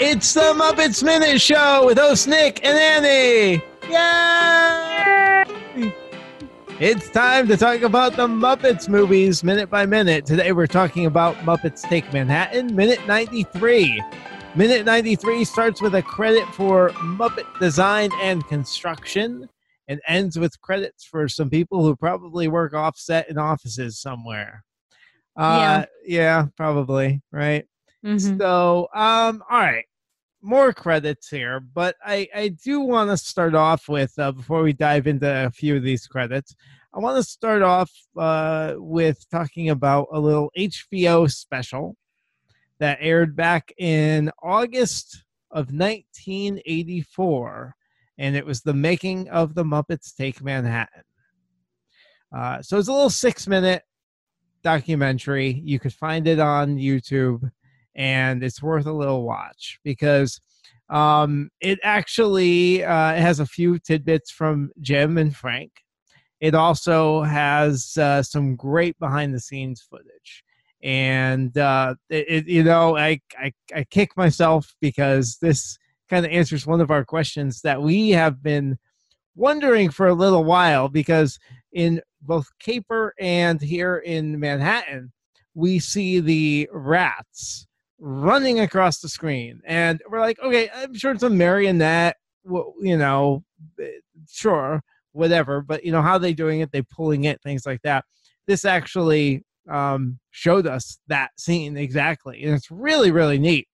It's the Muppets Minute Show with host Nick and Annie. Yay! It's time to talk about the Muppets movies minute by minute. Today we're talking about Muppets Take Manhattan, minute 93. Minute 93 starts with a credit for Muppet design and construction and ends with credits for some people who probably work offset in offices somewhere. Uh, yeah. yeah, probably, right? Mm-hmm. So, um, all right, more credits here, but I, I do want to start off with uh, before we dive into a few of these credits. I want to start off uh, with talking about a little HBO special that aired back in August of 1984, and it was the making of the Muppets Take Manhattan. Uh, so it's a little six minute documentary. You could find it on YouTube and it's worth a little watch because um, it actually uh, has a few tidbits from Jim and Frank. It also has uh, some great behind the scenes footage. And uh, it, it, you know, I, I I kick myself because this kind of answers one of our questions that we have been wondering for a little while. Because in both Caper and here in Manhattan, we see the rats running across the screen. And we're like, okay, I'm sure it's a marionette, well, you know, eh, sure, whatever. But, you know, how are they doing it? They pulling it, things like that. This actually um, showed us that scene exactly. And it's really, really neat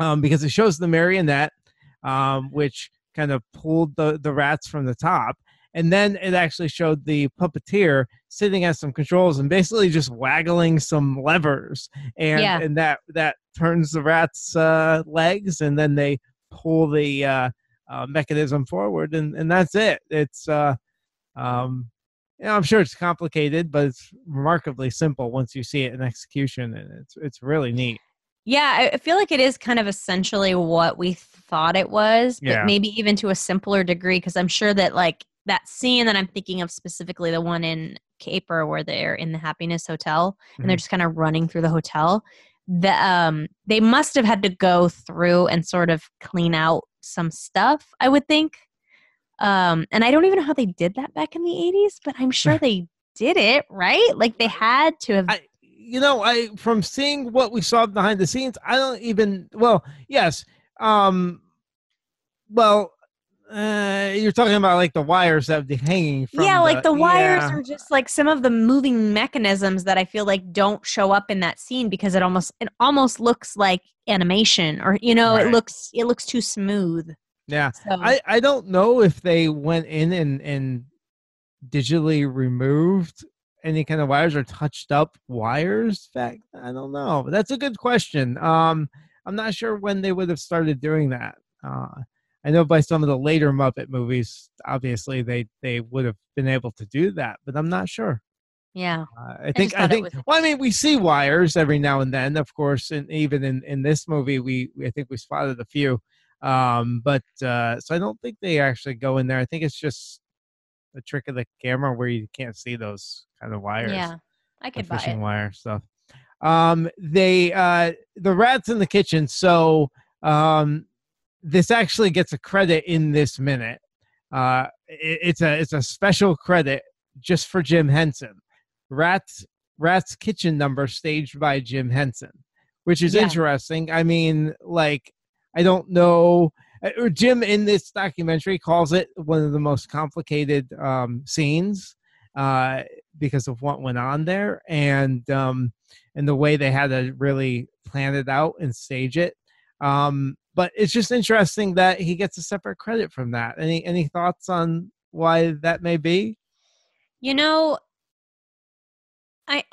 um, because it shows the marionette, um, which kind of pulled the, the rats from the top and then it actually showed the puppeteer sitting at some controls and basically just waggling some levers and yeah. and that that turns the rat's uh, legs and then they pull the uh, uh, mechanism forward and and that's it it's uh um you know, I'm sure it's complicated, but it's remarkably simple once you see it in execution, and it's it's really neat. Yeah, I feel like it is kind of essentially what we thought it was, but yeah. maybe even to a simpler degree, because I'm sure that like that scene that I'm thinking of specifically, the one in Caper where they're in the Happiness Hotel mm-hmm. and they're mm-hmm. just kind of running through the hotel. The, um, they must have had to go through and sort of clean out some stuff, I would think. Um, and I don't even know how they did that back in the 80s, but I'm sure they did it, right? Like they had to have. I, you know, I from seeing what we saw behind the scenes, I don't even. Well, yes. Um, well, uh, you're talking about like the wires that would be hanging from yeah like the, the wires yeah. are just like some of the moving mechanisms that i feel like don't show up in that scene because it almost it almost looks like animation or you know right. it looks it looks too smooth yeah so. i i don't know if they went in and and digitally removed any kind of wires or touched up wires fact i don't know that's a good question um i'm not sure when they would have started doing that uh I know by some of the later Muppet movies, obviously they they would have been able to do that, but I'm not sure. Yeah, uh, I think I, I think. Was... Well, I mean, we see wires every now and then, of course, and even in in this movie, we, we I think we spotted a few. Um, but uh, so I don't think they actually go in there. I think it's just a trick of the camera where you can't see those kind of wires. Yeah, I could buy fishing it. wire stuff. Um, they uh, the rats in the kitchen. So um, this actually gets a credit in this minute. Uh, it, it's a it's a special credit just for Jim Henson. Rats Rats Kitchen number staged by Jim Henson, which is yeah. interesting. I mean, like I don't know. Uh, Jim in this documentary calls it one of the most complicated um, scenes uh, because of what went on there and um, and the way they had to really plan it out and stage it. Um, but it's just interesting that he gets a separate credit from that. Any any thoughts on why that may be? You know, I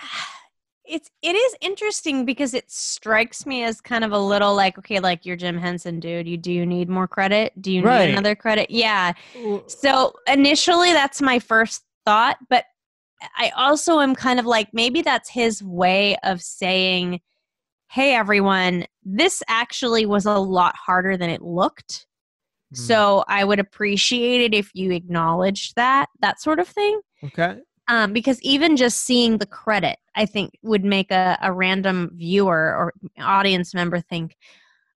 it's it is interesting because it strikes me as kind of a little like okay like you're jim henson dude you do you need more credit do you right. need another credit yeah so initially that's my first thought but i also am kind of like maybe that's his way of saying hey everyone, this actually was a lot harder than it looked. Mm. So I would appreciate it if you acknowledged that, that sort of thing. Okay. Um, because even just seeing the credit, I think would make a, a random viewer or audience member think,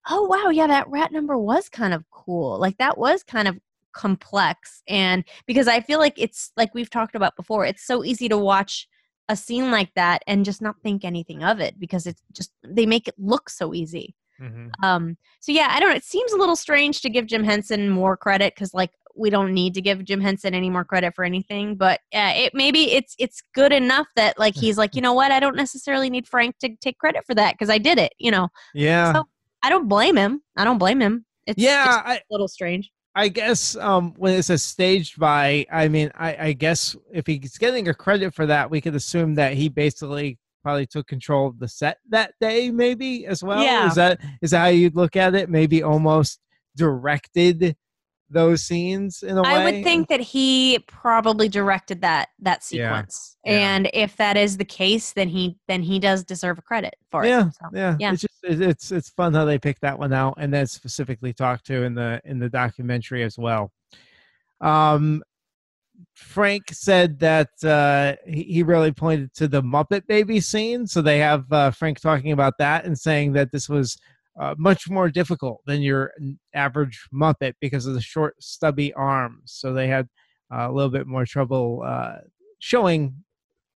oh wow, yeah, that rat number was kind of cool. Like that was kind of complex. And because I feel like it's like we've talked about before, it's so easy to watch a scene like that and just not think anything of it because it's just they make it look so easy. Mm-hmm. Um, so yeah, I don't know. It seems a little strange to give Jim Henson more credit because like we don't need to give Jim Henson any more credit for anything, but uh, it maybe it's it's good enough that like he's like, you know what, I don't necessarily need Frank to take credit for that because I did it, you know. Yeah. So I don't blame him. I don't blame him. It's yeah, I, a little strange. I guess um, when it says staged by, I mean, I, I guess if he's getting a credit for that, we could assume that he basically probably took control of the set that day, maybe as well. Yeah. Is that is that how you'd look at it? Maybe almost directed those scenes in a way. I would think that he probably directed that that sequence. Yeah. Yeah. And if that is the case, then he then he does deserve a credit for yeah. it. So, yeah, yeah. It's just it's it's fun how they picked that one out and then specifically talked to in the in the documentary as well. Um, Frank said that uh, he, he really pointed to the Muppet Baby scene. So they have uh, Frank talking about that and saying that this was uh, much more difficult than your average Muppet because of the short, stubby arms. So they had uh, a little bit more trouble uh, showing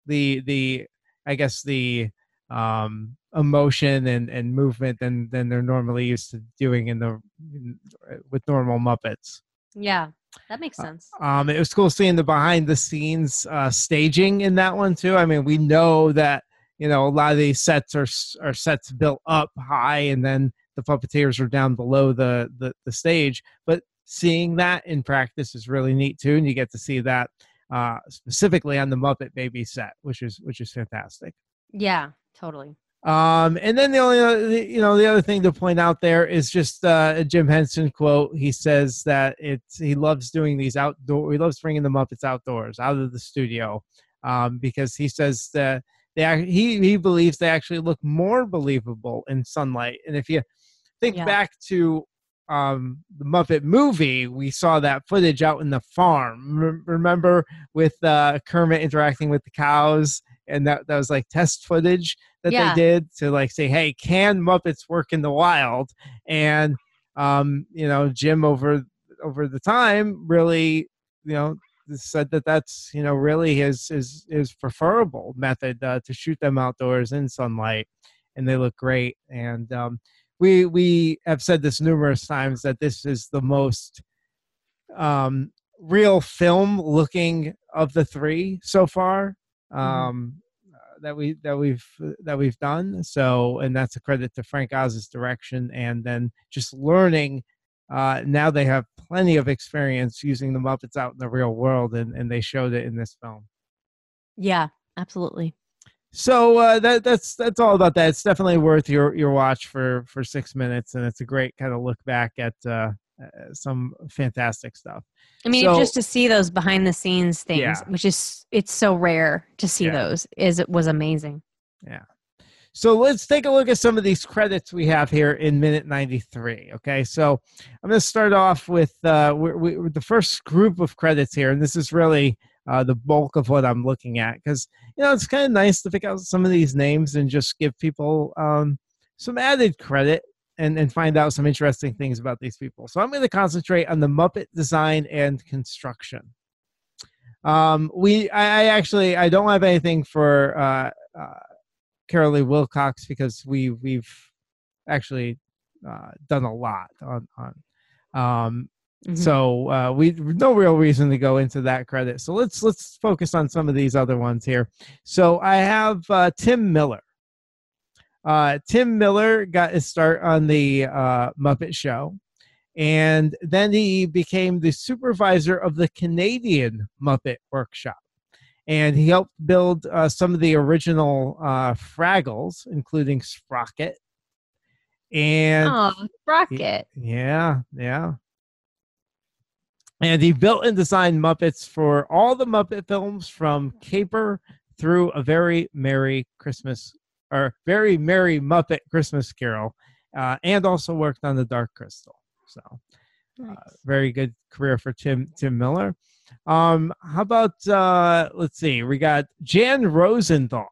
the the I guess the um, emotion and, and movement than than they're normally used to doing in the in, with normal Muppets. Yeah, that makes uh, sense. Um, it was cool seeing the behind the scenes uh, staging in that one too. I mean, we know that you know a lot of these sets are are sets built up high, and then the puppeteers are down below the the, the stage. But seeing that in practice is really neat too, and you get to see that uh, specifically on the Muppet Baby set, which is which is fantastic. Yeah, totally. Um, and then the only, other, you know, the other thing to point out there is just uh, a Jim Henson quote. He says that it's he loves doing these outdoor. He loves bringing the Muppets outdoors, out of the studio, um, because he says that they he he believes they actually look more believable in sunlight. And if you think yeah. back to um, the Muppet movie, we saw that footage out in the farm. remember with uh, Kermit interacting with the cows, and that that was like test footage that yeah. they did to like say, hey, can Muppets work in the wild? And um, you know, Jim over over the time really, you know, said that that's you know really his his his preferable method uh, to shoot them outdoors in sunlight, and they look great. And um, we we have said this numerous times that this is the most um, real film looking of the three so far. Mm-hmm. Um, that we that we've that we've done. So, and that's a credit to Frank Oz's direction, and then just learning. Uh, now they have plenty of experience using the Muppets out in the real world, and, and they showed it in this film. Yeah, absolutely. So uh, that that's that's all about that. It's definitely worth your your watch for for six minutes, and it's a great kind of look back at uh, uh, some fantastic stuff. I mean, so, just to see those behind the scenes things, yeah. which is it's so rare to see yeah. those, is it was amazing. Yeah. So let's take a look at some of these credits we have here in minute 93. Okay, so I'm going to start off with uh, we, the first group of credits here, and this is really uh, the bulk of what I'm looking at because you know it's kind of nice to pick out some of these names and just give people um, some added credit and, and find out some interesting things about these people. So I'm going to concentrate on the Muppet design and construction. Um, we I, I, actually I don't have anything for uh, uh, Caroly Wilcox because we we've actually uh, done a lot on on. Um, mm-hmm. So uh, we no real reason to go into that credit. So let's let's focus on some of these other ones here. So I have uh, Tim Miller. Uh, Tim Miller got his start on the uh, Muppet Show, and then he became the supervisor of the Canadian Muppet Workshop. And he helped build uh, some of the original uh, Fraggles, including Sprocket. And oh, Sprocket. Yeah, yeah. And he built and designed Muppets for all the Muppet films from Caper through A Very Merry Christmas or Very Merry Muppet Christmas Carol, uh, and also worked on the Dark Crystal. So, nice. uh, very good career for Tim Tim Miller. Um, how about uh, let's see, we got Jan Rosenthal.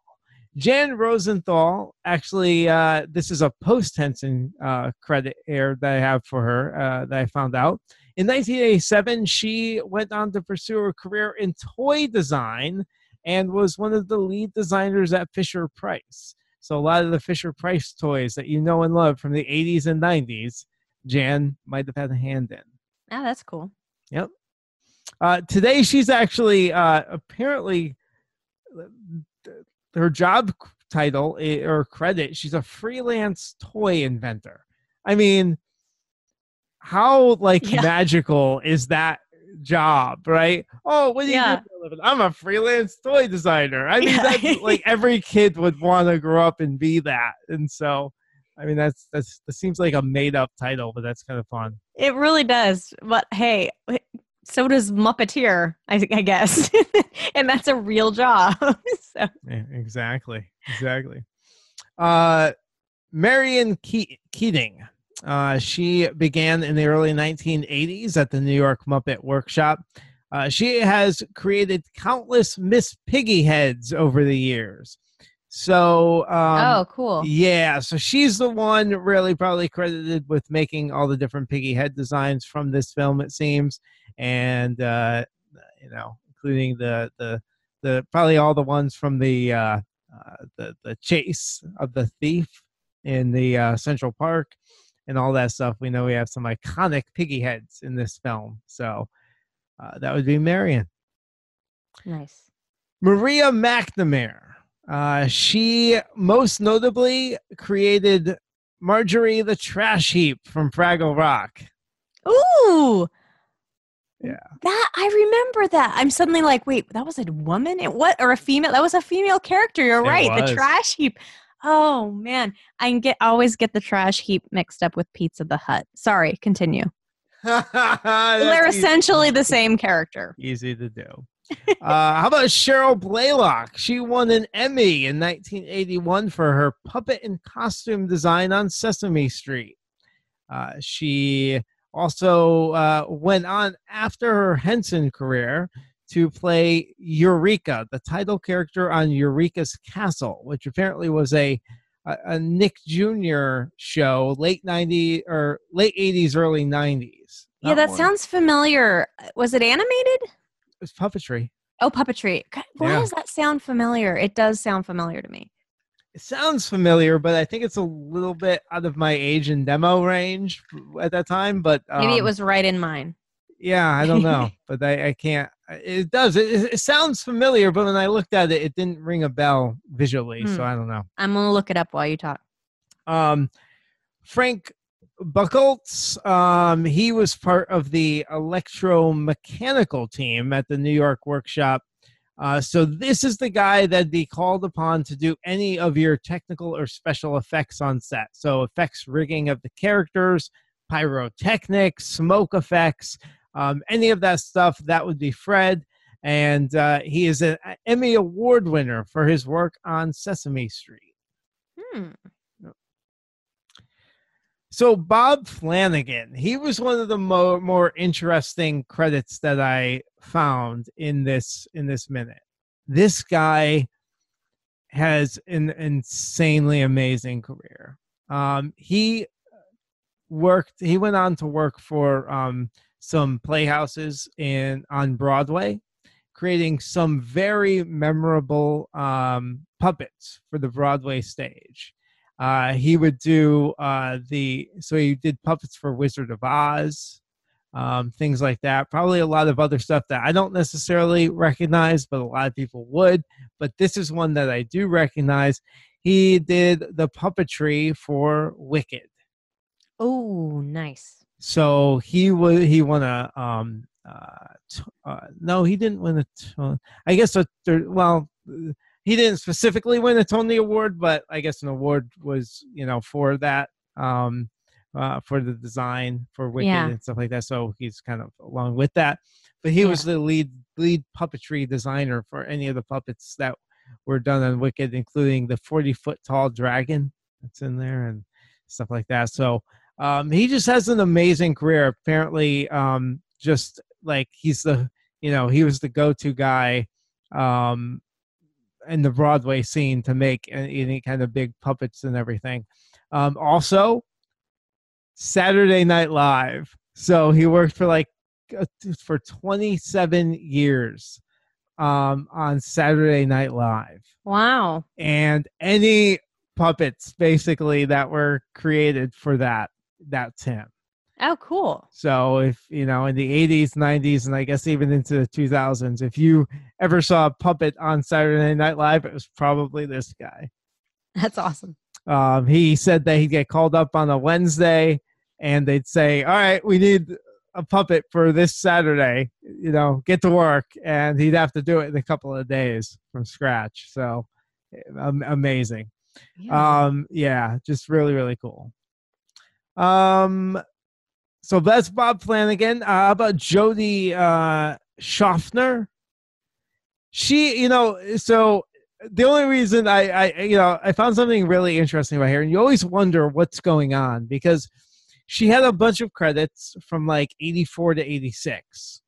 Jan Rosenthal, actually, uh, this is a post Henson uh, credit here that I have for her uh, that I found out. In 1987, she went on to pursue a career in toy design and was one of the lead designers at Fisher Price. So a lot of the Fisher Price toys that you know and love from the 80s and 90s, Jan might have had a hand in. Oh, that's cool. Yep. Uh, today, she's actually uh, apparently her job title eh, or credit, she's a freelance toy inventor. I mean, how like yeah. magical is that job, right? Oh, what do you yeah. do I'm a freelance toy designer. I mean, yeah. that's like every kid would want to grow up and be that. And so, I mean, that's that's that seems like a made up title, but that's kind of fun. It really does. But hey, so does Muppeteer, I, I guess, and that's a real job. so. yeah, exactly, exactly. Uh, Marion Ke- Keating. Uh, she began in the early 1980s at the New York Muppet Workshop. Uh, she has created countless Miss Piggy heads over the years. So, um, oh, cool. Yeah. So she's the one really probably credited with making all the different piggy head designs from this film, it seems. And, uh, you know, including the, the, the, probably all the ones from the, uh, uh, the, the chase of the thief in the uh, Central Park and all that stuff. We know we have some iconic piggy heads in this film. So uh, that would be Marion. Nice. Maria McNamara. Uh, she most notably created Marjorie the Trash Heap from Fraggle Rock. Ooh. Yeah. That I remember that. I'm suddenly like, wait, that was a woman? It what or a female? That was a female character. You're it right. Was. The trash heap. Oh man, I can get always get the trash heap mixed up with Pizza the Hut. Sorry, continue. They're essentially the same character. Easy to do. Uh, how about Cheryl Blaylock? She won an Emmy in 1981 for her puppet and costume design on Sesame Street. Uh, she also uh, went on after her Henson career to play Eureka, the title character on Eureka's Castle, which apparently was a a, a Nick Jr. show, late 90s or late 80s, early 90s. Yeah, that one. sounds familiar. Was it animated? It was puppetry. Oh, puppetry. Why yeah. does that sound familiar? It does sound familiar to me. It sounds familiar, but I think it's a little bit out of my age and demo range at that time. But um, maybe it um, was right in mine. Yeah, I don't know, but I, I can't. It does. It, it, sounds familiar, but when I looked at it, it didn't ring a bell visually. Hmm. So I don't know. I'm gonna look it up while you talk. Um, Frank Buchholz, um, he was part of the electromechanical team at the New York workshop. Uh, so this is the guy that'd be called upon to do any of your technical or special effects on set. So effects rigging of the characters, pyrotechnics, smoke effects, um, any of that stuff, that would be Fred. And uh, he is an Emmy Award winner for his work on Sesame Street. Hmm. So Bob Flanagan, he was one of the more more interesting credits that I found in this in this minute. This guy has an insanely amazing career. Um, he worked. He went on to work for um, some playhouses in on Broadway, creating some very memorable um, puppets for the Broadway stage. Uh, he would do uh, the so he did puppets for Wizard of Oz, um, things like that. Probably a lot of other stuff that I don't necessarily recognize, but a lot of people would. But this is one that I do recognize. He did the puppetry for Wicked. Oh, nice. So he was he won a um uh, t- uh no he didn't win a t- I guess a th- well he didn't specifically win a Tony Award, but I guess an award was you know for that um uh, for the design for Wicked yeah. and stuff like that. So he's kind of along with that. But he yeah. was the lead lead puppetry designer for any of the puppets that were done on Wicked, including the forty foot tall dragon that's in there and stuff like that. So um, he just has an amazing career. Apparently, um, just like he's the you know, he was the go-to guy um, in the Broadway scene to make any kind of big puppets and everything. Um, also, Saturday Night Live. So he worked for like uh, for 27 years um, on Saturday Night Live. Wow. And any puppets basically that were created for that, that's him. Oh, cool. So if, you know, in the 80s, 90s, and I guess even into the 2000s, if you ever saw a puppet on Saturday Night Live, it was probably this guy. That's awesome. Um, he said that he'd get called up on a Wednesday and they'd say, All right, we need a puppet for this Saturday, you know, get to work. And he'd have to do it in a couple of days from scratch. So um, amazing. Yeah. Um, yeah, just really, really cool. Um, so that's Bob Flanagan. Uh, how about Jody uh, Schaffner? She, you know, so the only reason I, I, you know, I found something really interesting right here, and you always wonder what's going on because she had a bunch of credits from like 84 to 86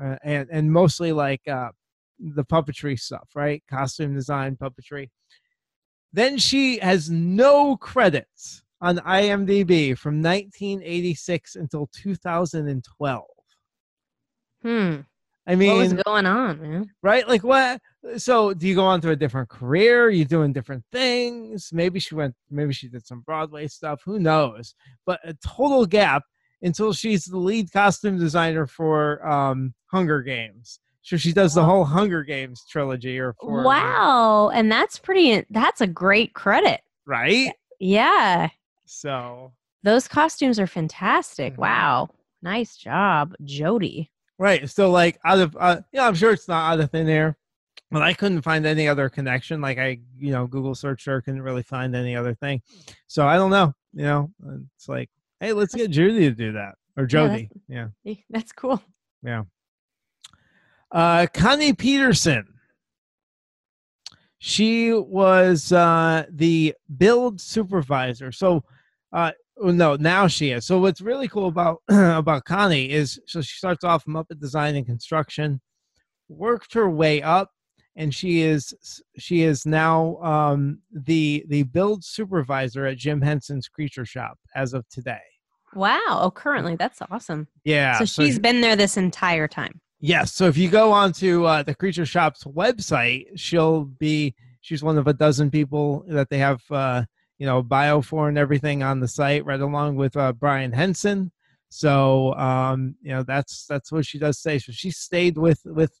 uh, and and mostly like uh, the puppetry stuff right costume design puppetry then she has no credits on imdb from 1986 until 2012 hmm I mean, what was going on, man? Right? Like what? So, do you go on to a different career? Are you doing different things? Maybe she went. Maybe she did some Broadway stuff. Who knows? But a total gap until she's the lead costume designer for um, Hunger Games. So she does the whole Hunger Games trilogy. Or for, wow, and that's pretty. That's a great credit, right? Yeah. So those costumes are fantastic. Mm-hmm. Wow, nice job, Jody. Right. So like out of uh, yeah, I'm sure it's not out of thin air, but I couldn't find any other connection. Like I, you know, Google search her couldn't really find any other thing. So I don't know. You know, it's like, hey, let's get Judy to do that or Jody. Yeah, that's, yeah. that's cool. Yeah. Uh, Connie Peterson. She was uh, the build supervisor. So uh, no, now she is. So what's really cool about about Connie is so she starts off from up at design and construction, worked her way up, and she is she is now um, the the build supervisor at Jim Henson's Creature Shop as of today. Wow! Oh, currently that's awesome. Yeah. So, so she's been there this entire time. Yes. So if you go onto uh, the Creature Shop's website, she'll be she's one of a dozen people that they have. Uh, you know, bio for and everything on the site, right along with uh, Brian Henson. So, um, you know, that's that's what she does say. So she stayed with with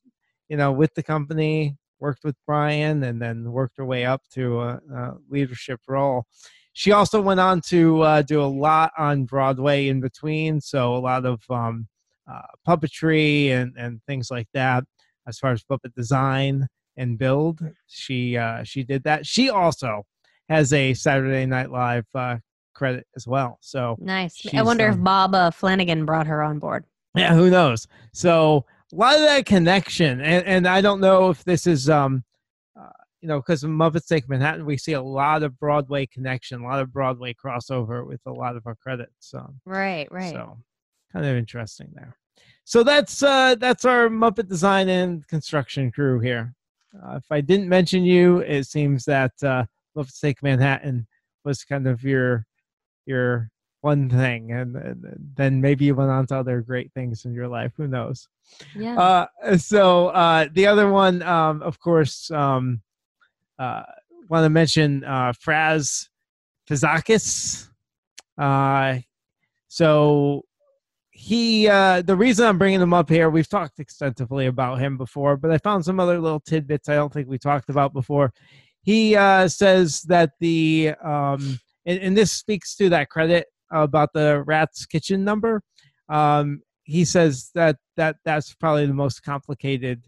you know with the company, worked with Brian, and then worked her way up to a, a leadership role. She also went on to uh, do a lot on Broadway in between, so a lot of um, uh, puppetry and and things like that. As far as puppet design and build, she uh, she did that. She also has a Saturday Night Live uh, credit as well. So nice. I wonder um, if Bob uh, Flanagan brought her on board. Yeah, who knows? So a lot of that connection, and, and I don't know if this is um, uh, you know, because of Muppets Take Manhattan, we see a lot of Broadway connection, a lot of Broadway crossover with a lot of our credits. Um, right, right. So kind of interesting there. So that's uh, that's our Muppet design and construction crew here. Uh, if I didn't mention you, it seems that uh, Muppets Take Manhattan was kind of your your one thing, and, and, then maybe you went on to other great things in your life. Who knows? Yeah. Uh, so uh, the other one, um, of course, um, uh, want to mention uh, Faz Fazakas. Uh, so he, uh, the reason I'm bringing him up here, we've talked extensively about him before, but I found some other little tidbits I don't think we talked about before he uh, says that the um, and, and, this speaks to that credit about the rat's kitchen number. Um, he says that that that's probably the most complicated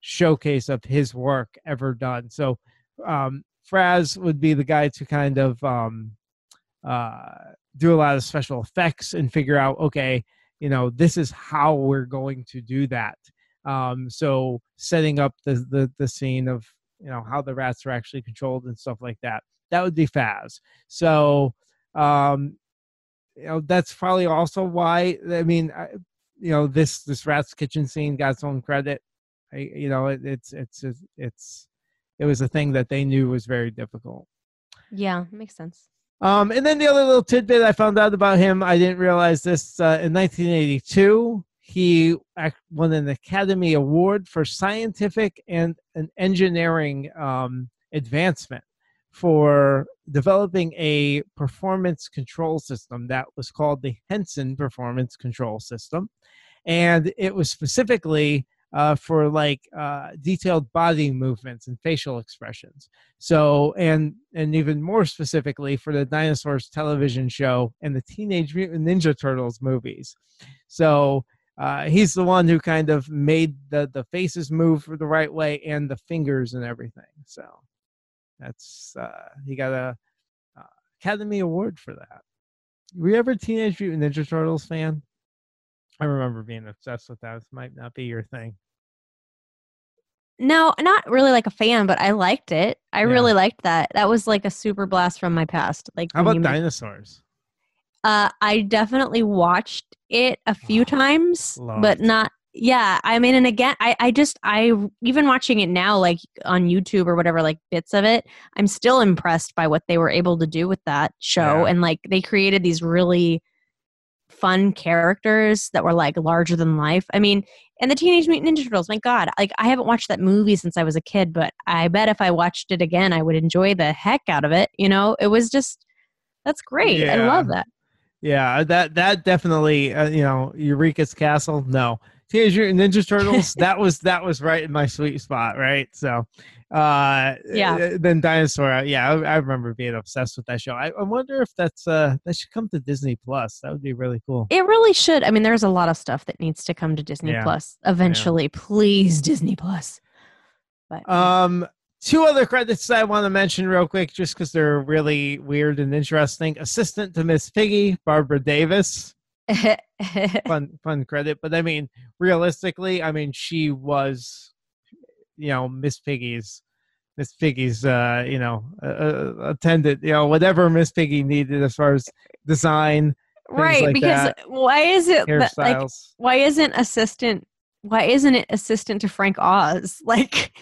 showcase of his work ever done. So um, Faz would be the guy to kind of um, uh, do a lot of special effects and figure out, okay, you know, this is how we're going to do that. Um, so setting up the, the the scene of you know how the rats are actually controlled and stuff like that. That would be Faz. So um, you know that's probably also why. I mean, I, you know this this Rat's Kitchen scene got its own credit. I, you know, it, it's it's it's it was a thing that they knew was very difficult. Yeah, makes sense. Um, and then the other little tidbit I found out about him, I didn't realize this uh, in 1982. He won an Academy Award for scientific and an engineering um, advancement for developing a performance control system that was called the Henson Performance Control System. And it was specifically uh, for like uh, detailed body movements and facial expressions. So, and and even more specifically for the dinosaurs television show and the Teenage Mutant Ninja Turtles movies. So uh, he's the one who kind of made the the faces move the right way and the fingers and everything. So that's uh, he got a uh, Academy Award for that. Were you ever a Teenage Mutant Ninja Turtles fan? I remember being obsessed with that. This might not be your thing. No, not really like a fan, but I liked it. I yeah. really liked that. That was like a super blast from my past. Like how about dinosaurs? Uh, I definitely watched it a few oh, times, but not. Yeah, I mean, and again, I, I just, I even watching it now, like on YouTube or whatever, like bits of it, I'm still impressed by what they were able to do with that show, yeah. and like they created these really fun characters that were like larger than life. I mean, and the Teenage Mutant Ninja Turtles, my God, like I haven't watched that movie since I was a kid, but I bet if I watched it again, I would enjoy the heck out of it. You know, it was just, that's great. Yeah. I love that. Yeah, that that definitely, uh, you know, Eureka's Castle. No, Teenage Mutant Ninja Turtles. that was that was right in my sweet spot, right? So, uh, yeah. Uh, then Dinosaur. Uh, yeah, I, I, remember being obsessed with that show. I, I, wonder if that's uh that should come to Disney Plus. That would be really cool. It really should. I mean, there's a lot of stuff that needs to come to Disney yeah. Plus eventually. Yeah. Please, Disney Plus. But um, two other credits I want to mention real quick, just because they're really weird and interesting. Assistant to Miss Piggy, Barbara Davis. fun, fun credit, but I mean, realistically, I mean, she was, you know, Miss Piggy's, Miss Piggy's, uh, you know, uh, uh, attendant, you know, whatever Miss Piggy needed as far as design. Right, like because that, why is it that, like why isn't assistant why isn't it assistant to Frank Oz? Like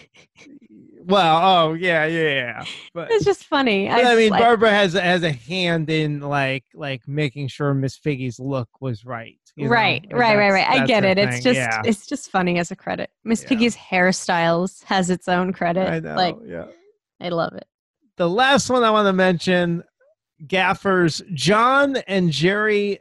well, oh yeah, yeah, yeah. But it's just funny. I, I, mean, like, Barbara has has a hand in like like making sure Miss Piggy's look was right. Right, right, right, right. I get it. Thing. It's just yeah. it's just funny as a credit. Miss yeah. Piggy's hairstyles has its own credit. I know. Like, yeah, I love it. The last one I want to mention, gaffers John and Jerry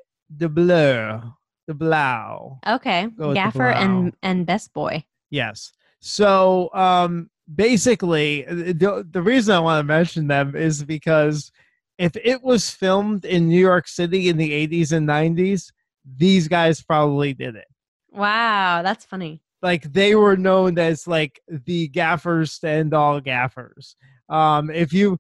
DeBleur. DeBlau. Okay, Gaffer and and Best Boy. Yes. So um basically the, the reason i want to mention them is because if it was filmed in new york city in the 80s and 90s these guys probably did it wow that's funny like they were known as like the gaffers and all gaffers um if you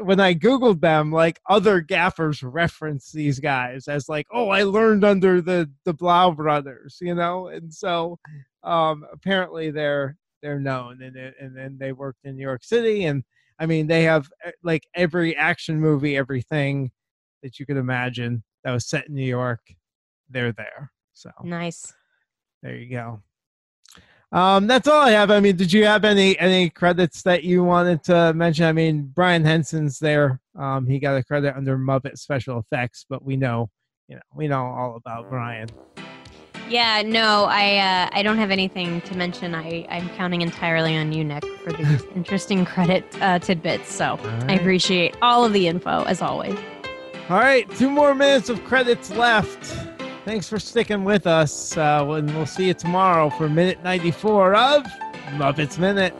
when i googled them like other gaffers reference these guys as like oh i learned under the the blau brothers you know? And so um apparently they're they're known and and then they worked in New York City and I mean they have eh, like every action movie everything that you could imagine that was set in New York they're there so. Nice. There you go um, that's all I have. I mean, did you have any any credits that you wanted to mention? I mean, Brian Henson's there. Um, he got a credit under Muppet Special Effects, but we know, you know, we know all about Brian. Yeah, no, I uh, I don't have anything to mention. I I'm counting entirely on you, Nick, for these interesting credit uh, tidbits. So right. I appreciate all of the info as always. All right, two more minutes of credits left. Thanks for sticking with us, uh, and we'll see you tomorrow for minute 94 of Muppets Minute.